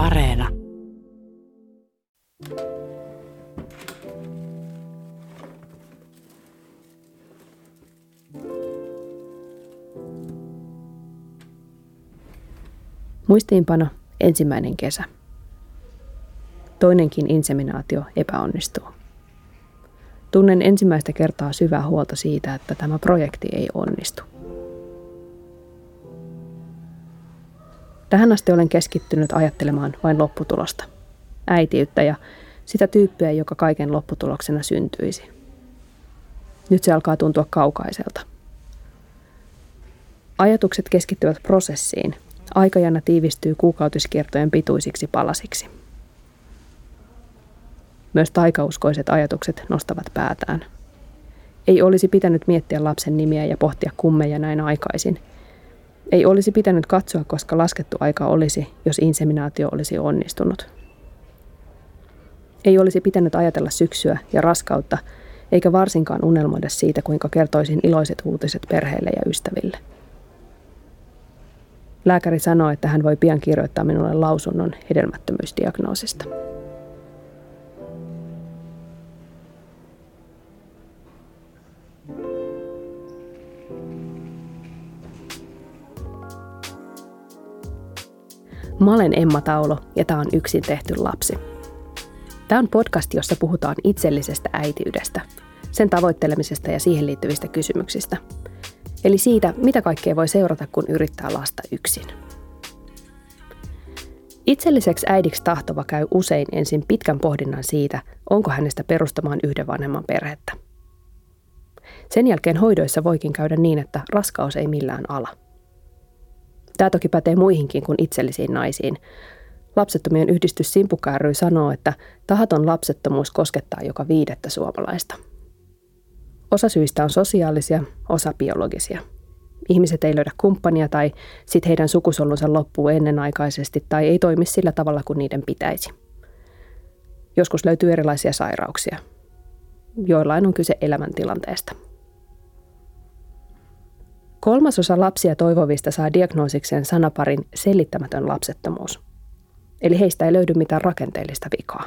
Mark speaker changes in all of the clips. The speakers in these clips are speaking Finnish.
Speaker 1: Areena. Muistiinpano ensimmäinen kesä. Toinenkin inseminaatio epäonnistuu. Tunnen ensimmäistä kertaa syvää huolta siitä, että tämä projekti ei onnistu. Tähän asti olen keskittynyt ajattelemaan vain lopputulosta, äitiyttä ja sitä tyyppiä, joka kaiken lopputuloksena syntyisi. Nyt se alkaa tuntua kaukaiselta. Ajatukset keskittyvät prosessiin. Aikajana tiivistyy kuukautiskiertojen pituisiksi palasiksi. Myös taikauskoiset ajatukset nostavat päätään. Ei olisi pitänyt miettiä lapsen nimiä ja pohtia kummeja näin aikaisin – ei olisi pitänyt katsoa, koska laskettu aika olisi, jos inseminaatio olisi onnistunut. Ei olisi pitänyt ajatella syksyä ja raskautta, eikä varsinkaan unelmoida siitä, kuinka kertoisin iloiset uutiset perheelle ja ystäville. Lääkäri sanoi, että hän voi pian kirjoittaa minulle lausunnon hedelmättömyysdiagnoosista. Mä olen Emma Taulo ja tämä on Yksin tehty lapsi. Tämä on podcast, jossa puhutaan itsellisestä äitiydestä, sen tavoittelemisesta ja siihen liittyvistä kysymyksistä. Eli siitä, mitä kaikkea voi seurata, kun yrittää lasta yksin. Itselliseksi äidiksi tahtova käy usein ensin pitkän pohdinnan siitä, onko hänestä perustamaan yhden vanhemman perhettä. Sen jälkeen hoidoissa voikin käydä niin, että raskaus ei millään ala – Tämä toki pätee muihinkin kuin itsellisiin naisiin. Lapsettomien yhdistys Simpukka ry sanoo, että tahaton lapsettomuus koskettaa joka viidettä suomalaista. Osa syistä on sosiaalisia, osa biologisia. Ihmiset ei löydä kumppania tai sit heidän sukusolunsa loppuu ennenaikaisesti tai ei toimi sillä tavalla kuin niiden pitäisi. Joskus löytyy erilaisia sairauksia. Joillain on kyse elämäntilanteesta. Kolmasosa lapsia toivovista saa diagnoosikseen sanaparin selittämätön lapsettomuus. Eli heistä ei löydy mitään rakenteellista vikaa.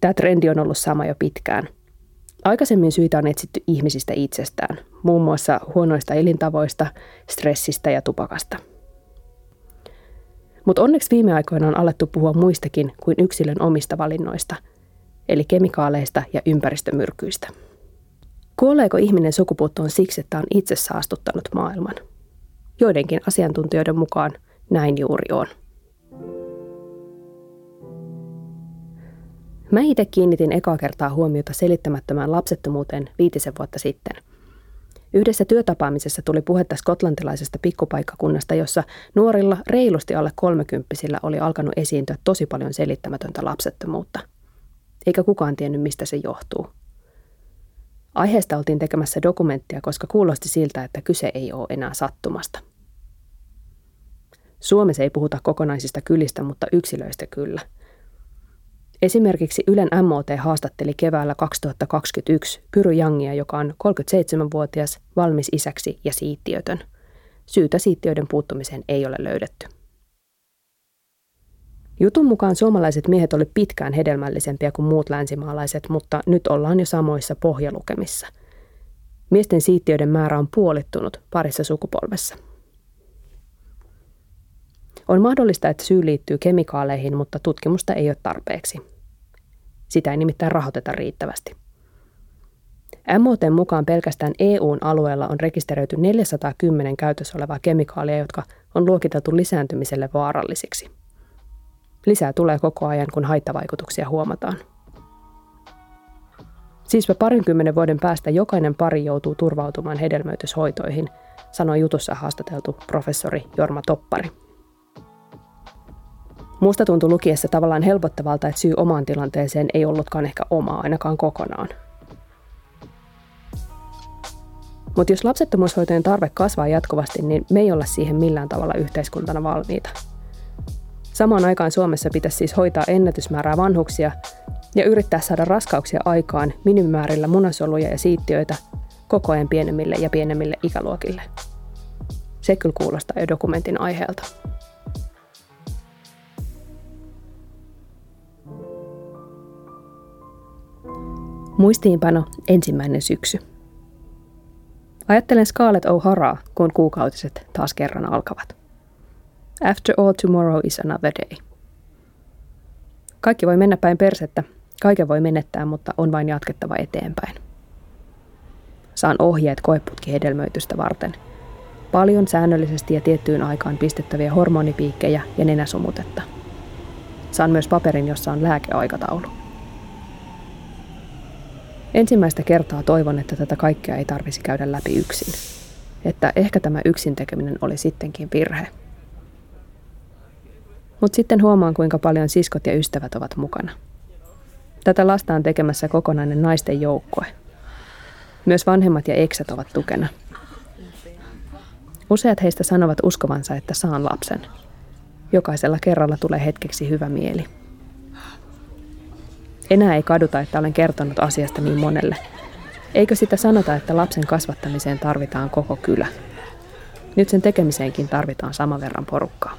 Speaker 1: Tämä trendi on ollut sama jo pitkään. Aikaisemmin syitä on etsitty ihmisistä itsestään, muun muassa huonoista elintavoista, stressistä ja tupakasta. Mutta onneksi viime aikoina on alettu puhua muistakin kuin yksilön omista valinnoista, eli kemikaaleista ja ympäristömyrkyistä. Kuoleeko ihminen sukupuuttoon siksi, että on itse saastuttanut maailman? Joidenkin asiantuntijoiden mukaan näin juuri on. Mä itse kiinnitin ekaa kertaa huomiota selittämättömään lapsettomuuteen viitisen vuotta sitten. Yhdessä työtapaamisessa tuli puhetta skotlantilaisesta pikkupaikkakunnasta, jossa nuorilla reilusti alle kolmekymppisillä oli alkanut esiintyä tosi paljon selittämätöntä lapsettomuutta. Eikä kukaan tiennyt, mistä se johtuu. Aiheesta oltiin tekemässä dokumenttia, koska kuulosti siltä, että kyse ei ole enää sattumasta. Suomessa ei puhuta kokonaisista kylistä, mutta yksilöistä kyllä. Esimerkiksi Ylen MOT haastatteli keväällä 2021 Pyry Jangia, joka on 37-vuotias, valmis isäksi ja siittiötön. Syytä siittiöiden puuttumiseen ei ole löydetty. Jutun mukaan suomalaiset miehet olivat pitkään hedelmällisempiä kuin muut länsimaalaiset, mutta nyt ollaan jo samoissa pohjalukemissa. Miesten siittiöiden määrä on puolittunut parissa sukupolvessa. On mahdollista, että syy liittyy kemikaaleihin, mutta tutkimusta ei ole tarpeeksi. Sitä ei nimittäin rahoiteta riittävästi. MOT mukaan pelkästään EUn alueella on rekisteröity 410 käytössä olevaa kemikaalia, jotka on luokiteltu lisääntymiselle vaarallisiksi – Lisää tulee koko ajan, kun haittavaikutuksia huomataan. Siispä parinkymmenen vuoden päästä jokainen pari joutuu turvautumaan hedelmöityshoitoihin, sanoi jutussa haastateltu professori Jorma Toppari. Musta tuntui lukiessa tavallaan helpottavalta, että syy omaan tilanteeseen ei ollutkaan ehkä omaa ainakaan kokonaan. Mutta jos lapsettomuushoitojen tarve kasvaa jatkuvasti, niin me ei olla siihen millään tavalla yhteiskuntana valmiita – Samaan aikaan Suomessa pitäisi siis hoitaa ennätysmäärää vanhuksia ja yrittää saada raskauksia aikaan minimimäärillä munasoluja ja siittiöitä koko ajan pienemmille ja pienemmille ikäluokille. Se kyllä kuulostaa jo dokumentin aiheelta. Muistiinpano ensimmäinen syksy. Ajattelen Scarlett O'Haraa, kun kuukautiset taas kerran alkavat. After all tomorrow is another day. Kaikki voi mennä päin persettä, kaiken voi menettää, mutta on vain jatkettava eteenpäin. Saan ohjeet koeputki hedelmöitystä varten. Paljon säännöllisesti ja tiettyyn aikaan pistettäviä hormonipiikkejä ja nenäsumutetta. Saan myös paperin, jossa on lääkeaikataulu. Ensimmäistä kertaa toivon, että tätä kaikkea ei tarvisi käydä läpi yksin. Että ehkä tämä yksin tekeminen oli sittenkin virhe. Mutta sitten huomaan, kuinka paljon siskot ja ystävät ovat mukana. Tätä lasta on tekemässä kokonainen naisten joukkue. Myös vanhemmat ja eksät ovat tukena. Useat heistä sanovat uskovansa, että saan lapsen. Jokaisella kerralla tulee hetkeksi hyvä mieli. Enää ei kaduta, että olen kertonut asiasta niin monelle. Eikö sitä sanota, että lapsen kasvattamiseen tarvitaan koko kylä? Nyt sen tekemiseenkin tarvitaan saman verran porukkaa.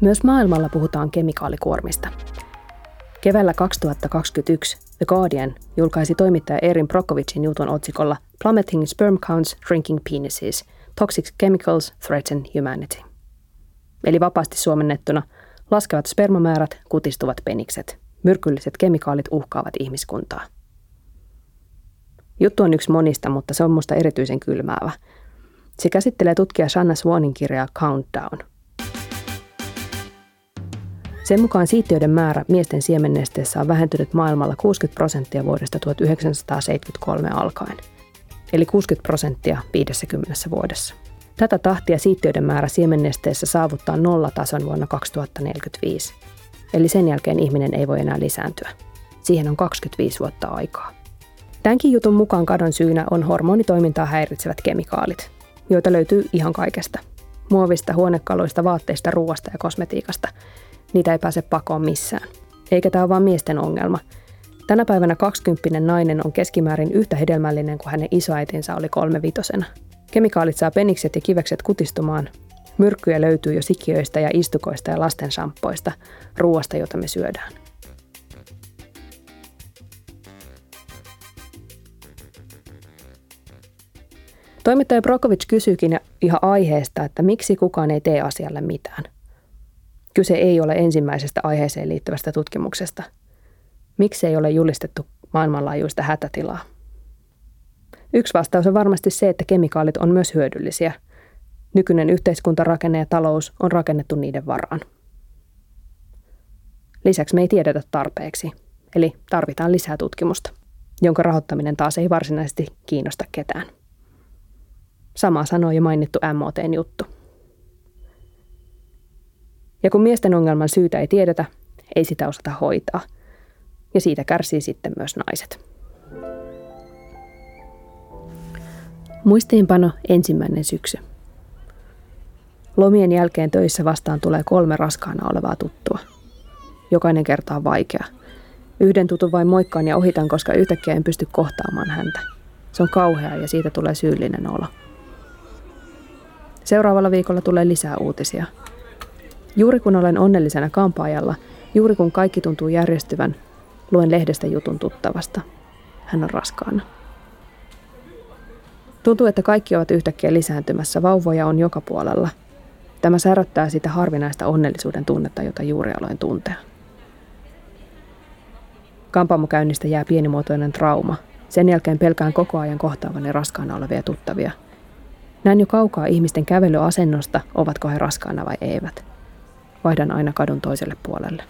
Speaker 1: Myös maailmalla puhutaan kemikaalikuormista. Keväällä 2021 The Guardian julkaisi toimittaja Erin Brokovicin jutun otsikolla Plummeting Sperm Counts Drinking Penises – Toxic Chemicals Threaten Humanity. Eli vapaasti suomennettuna laskevat spermamäärät, kutistuvat penikset. Myrkylliset kemikaalit uhkaavat ihmiskuntaa. Juttu on yksi monista, mutta se on musta erityisen kylmäävä. Se käsittelee tutkija Shanna Swanin kirjaa Countdown – sen mukaan siittiöiden määrä miesten siemennesteessä on vähentynyt maailmalla 60 prosenttia vuodesta 1973 alkaen, eli 60 prosenttia 50 vuodessa. Tätä tahtia siittiöiden määrä siemennesteessä saavuttaa nollatason vuonna 2045, eli sen jälkeen ihminen ei voi enää lisääntyä. Siihen on 25 vuotta aikaa. Tämänkin jutun mukaan kadon syynä on hormonitoimintaa häiritsevät kemikaalit, joita löytyy ihan kaikesta. Muovista, huonekaluista, vaatteista, ruoasta ja kosmetiikasta – Niitä ei pääse pakoon missään. Eikä tämä ole vain miesten ongelma. Tänä päivänä 20 nainen on keskimäärin yhtä hedelmällinen kuin hänen isoäitinsä oli kolmevitosena. Kemikaalit saa penikset ja kivekset kutistumaan. Myrkkyjä löytyy jo sikiöistä ja istukoista ja lasten shampoista, ruoasta, jota me syödään. Toimittaja Brokovic kysyykin ihan aiheesta, että miksi kukaan ei tee asialle mitään – Kyse ei ole ensimmäisestä aiheeseen liittyvästä tutkimuksesta. Miksi ei ole julistettu maailmanlaajuista hätätilaa? Yksi vastaus on varmasti se, että kemikaalit on myös hyödyllisiä. Nykyinen yhteiskuntarakenne ja talous on rakennettu niiden varaan. Lisäksi me ei tiedetä tarpeeksi, eli tarvitaan lisää tutkimusta, jonka rahoittaminen taas ei varsinaisesti kiinnosta ketään. Sama sanoi jo mainittu MOTn juttu. Ja kun miesten ongelman syytä ei tiedetä, ei sitä osata hoitaa. Ja siitä kärsii sitten myös naiset. Muistiinpano ensimmäinen syksy. Lomien jälkeen töissä vastaan tulee kolme raskaana olevaa tuttua. Jokainen kerta on vaikea. Yhden tutun vain moikkaan ja ohitan, koska yhtäkkiä en pysty kohtaamaan häntä. Se on kauhea ja siitä tulee syyllinen olo. Seuraavalla viikolla tulee lisää uutisia – Juuri kun olen onnellisena kampaajalla, juuri kun kaikki tuntuu järjestyvän, luen lehdestä jutun tuttavasta. Hän on raskaana. Tuntuu, että kaikki ovat yhtäkkiä lisääntymässä, vauvoja on joka puolella. Tämä säröttää sitä harvinaista onnellisuuden tunnetta, jota juuri aloin tuntea. Kampaamokäynnistä jää pienimuotoinen trauma. Sen jälkeen pelkään koko ajan kohtaavani raskaana olevia tuttavia. Näen jo kaukaa ihmisten kävelyasennosta, ovatko he raskaana vai eivät vaihdan aina kadun toiselle puolelle.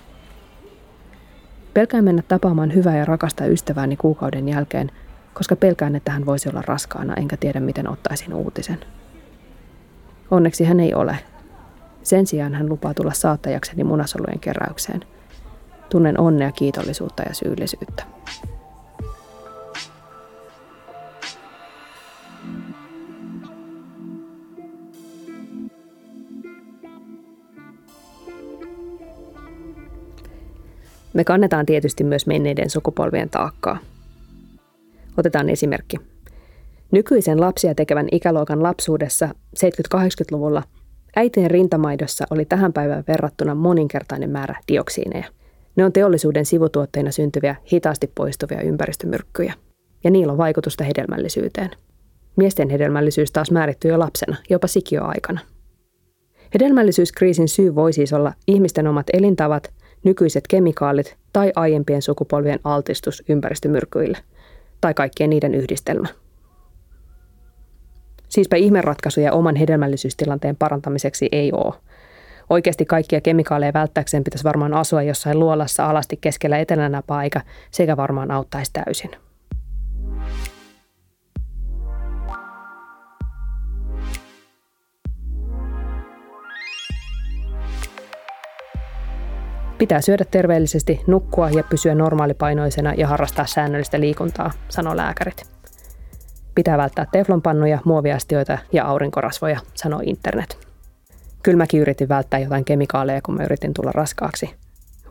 Speaker 1: Pelkään mennä tapaamaan hyvää ja rakasta ystävääni kuukauden jälkeen, koska pelkään, että hän voisi olla raskaana, enkä tiedä miten ottaisin uutisen. Onneksi hän ei ole. Sen sijaan hän lupaa tulla saattajakseni munasolujen keräykseen. Tunnen onnea, kiitollisuutta ja syyllisyyttä. Me kannetaan tietysti myös menneiden sukupolvien taakkaa. Otetaan esimerkki. Nykyisen lapsia tekevän ikäluokan lapsuudessa 70-80-luvulla äitien rintamaidossa oli tähän päivään verrattuna moninkertainen määrä dioksiineja. Ne on teollisuuden sivutuotteina syntyviä, hitaasti poistuvia ympäristömyrkkyjä. Ja niillä on vaikutusta hedelmällisyyteen. Miesten hedelmällisyys taas määrittyy jo lapsena, jopa sikioaikana. Hedelmällisyyskriisin syy voi siis olla ihmisten omat elintavat, nykyiset kemikaalit tai aiempien sukupolvien altistus ympäristömyrkyille, tai kaikkien niiden yhdistelmä. Siispä ihmeratkaisuja oman hedelmällisyystilanteen parantamiseksi ei ole. Oikeasti kaikkia kemikaaleja välttääkseen pitäisi varmaan asua jossain luolassa alasti keskellä etelänäpää, eikä sekä varmaan auttaisi täysin. Pitää syödä terveellisesti, nukkua ja pysyä normaalipainoisena ja harrastaa säännöllistä liikuntaa, sanoo lääkärit. Pitää välttää teflonpannuja, muoviastioita ja aurinkorasvoja, sanoo internet. Kyllä mäkin yritin välttää jotain kemikaaleja, kun mä yritin tulla raskaaksi.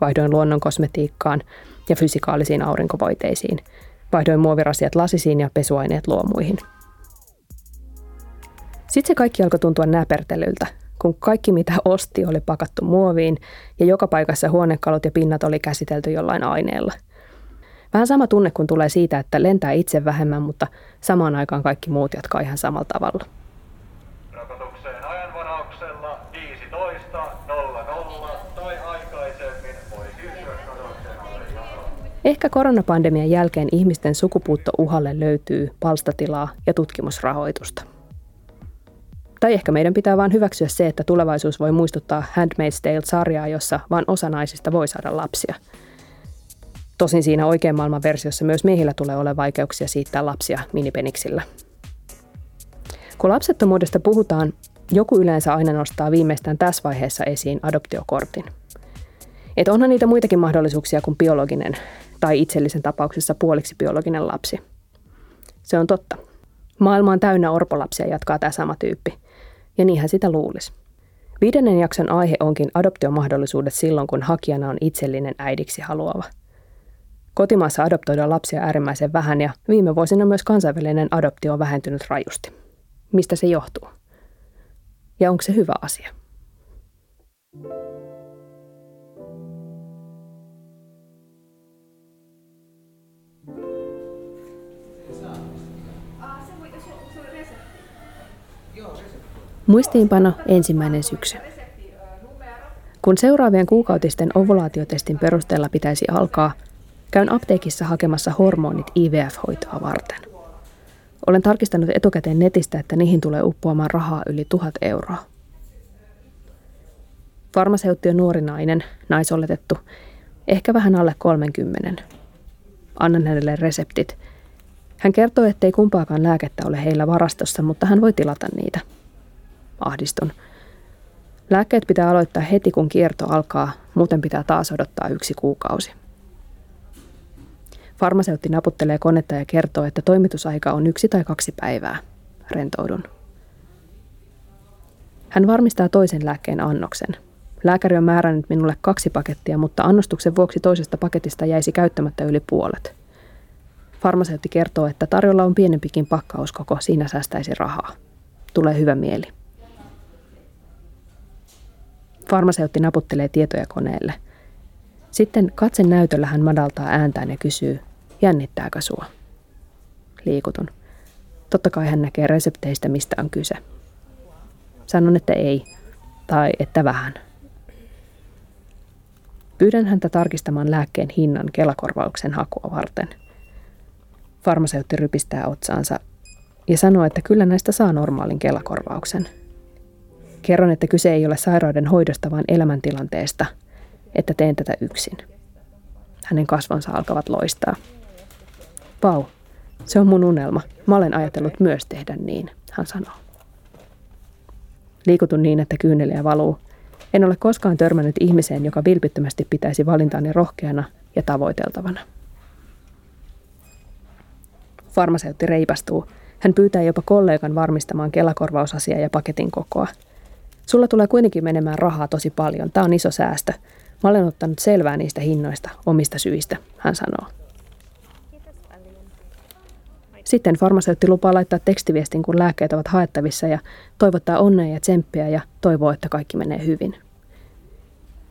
Speaker 1: Vaihdoin luonnon kosmetiikkaan ja fysikaalisiin aurinkovoiteisiin. Vaihdoin muovirasiat lasisiin ja pesuaineet luomuihin. Sitten se kaikki alkoi tuntua näpertelyltä, kun kaikki mitä osti oli pakattu muoviin ja joka paikassa huonekalut ja pinnat oli käsitelty jollain aineella. Vähän sama tunne kun tulee siitä, että lentää itse vähemmän, mutta samaan aikaan kaikki muut jatkaa ihan samalla tavalla.
Speaker 2: Rokotukseen ajanvarauksella 15.00 tai aikaisemmin voi siirtyä
Speaker 1: Ehkä koronapandemian jälkeen ihmisten sukupuuttouhalle löytyy palstatilaa ja tutkimusrahoitusta. Tai ehkä meidän pitää vain hyväksyä se, että tulevaisuus voi muistuttaa Handmaid's Tale-sarjaa, jossa vain osa naisista voi saada lapsia. Tosin siinä oikean maailman versiossa myös miehillä tulee olla vaikeuksia siittää lapsia minipeniksillä. Kun lapsettomuudesta puhutaan, joku yleensä aina nostaa viimeistään tässä vaiheessa esiin adoptiokortin. Et onhan niitä muitakin mahdollisuuksia kuin biologinen tai itsellisen tapauksessa puoliksi biologinen lapsi. Se on totta. Maailma on täynnä orpolapsia, jatkaa tämä sama tyyppi – ja niinhän sitä luulisi. Viidennen jakson aihe onkin adoptiomahdollisuudet silloin, kun hakijana on itsellinen äidiksi haluava. Kotimaassa adoptoidaan lapsia äärimmäisen vähän ja viime vuosina myös kansainvälinen adoptio on vähentynyt rajusti. Mistä se johtuu? Ja onko se hyvä asia? Muistiinpano ensimmäinen syksy. Kun seuraavien kuukautisten ovulaatiotestin perusteella pitäisi alkaa, käyn apteekissa hakemassa hormonit IVF-hoitoa varten. Olen tarkistanut etukäteen netistä, että niihin tulee uppoamaan rahaa yli tuhat euroa. Farmaseutti on nuori nainen, naisoletettu, ehkä vähän alle 30. Annan hänelle reseptit. Hän kertoo, ettei kumpaakaan lääkettä ole heillä varastossa, mutta hän voi tilata niitä – ahdistun. Lääkkeet pitää aloittaa heti, kun kierto alkaa, muuten pitää taas odottaa yksi kuukausi. Farmaseutti naputtelee konetta ja kertoo, että toimitusaika on yksi tai kaksi päivää. Rentoudun. Hän varmistaa toisen lääkkeen annoksen. Lääkäri on määrännyt minulle kaksi pakettia, mutta annostuksen vuoksi toisesta paketista jäisi käyttämättä yli puolet. Farmaseutti kertoo, että tarjolla on pienempikin pakkauskoko, siinä säästäisi rahaa. Tulee hyvä mieli. Farmaseutti naputtelee tietoja koneelle. Sitten katsen näytöllä hän madaltaa ääntään ja kysyy, jännittääkö sua? Liikutun. Totta kai hän näkee resepteistä, mistä on kyse. Sanon, että ei, tai että vähän. Pyydän häntä tarkistamaan lääkkeen hinnan kelakorvauksen hakua varten. Farmaseutti rypistää otsaansa ja sanoo, että kyllä näistä saa normaalin kelakorvauksen – Kerron, että kyse ei ole sairauden hoidosta, vaan elämäntilanteesta, että teen tätä yksin. Hänen kasvonsa alkavat loistaa. Pau, se on mun unelma. Mä olen ajatellut myös tehdä niin, hän sanoo. Liikutun niin, että kyyneliä valuu. En ole koskaan törmännyt ihmiseen, joka vilpittömästi pitäisi valintaani rohkeana ja tavoiteltavana. Farmaseutti reipastuu. Hän pyytää jopa kollegan varmistamaan kelakorvausasiaa ja paketin kokoa – Sulla tulee kuitenkin menemään rahaa tosi paljon. Tämä on iso säästö. Mä olen ottanut selvää niistä hinnoista omista syistä, hän sanoo. Sitten farmaseutti lupaa laittaa tekstiviestin, kun lääkkeet ovat haettavissa ja toivottaa onnea ja tsemppiä ja toivoo, että kaikki menee hyvin.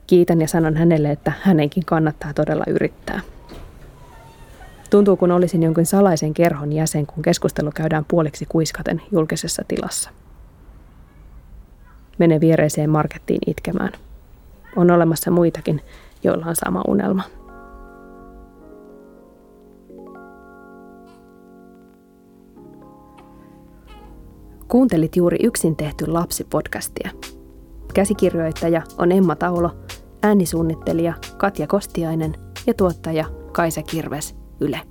Speaker 1: Kiitän ja sanon hänelle, että hänenkin kannattaa todella yrittää. Tuntuu, kun olisin jonkin salaisen kerhon jäsen, kun keskustelu käydään puoliksi kuiskaten julkisessa tilassa. Mene viereiseen markettiin itkemään. On olemassa muitakin, joilla on sama unelma. Kuuntelit juuri yksin tehty lapsipodcastia. Käsikirjoittaja on Emma Taulo, äänisuunnittelija Katja Kostiainen ja tuottaja Kaisa Kirves Yle.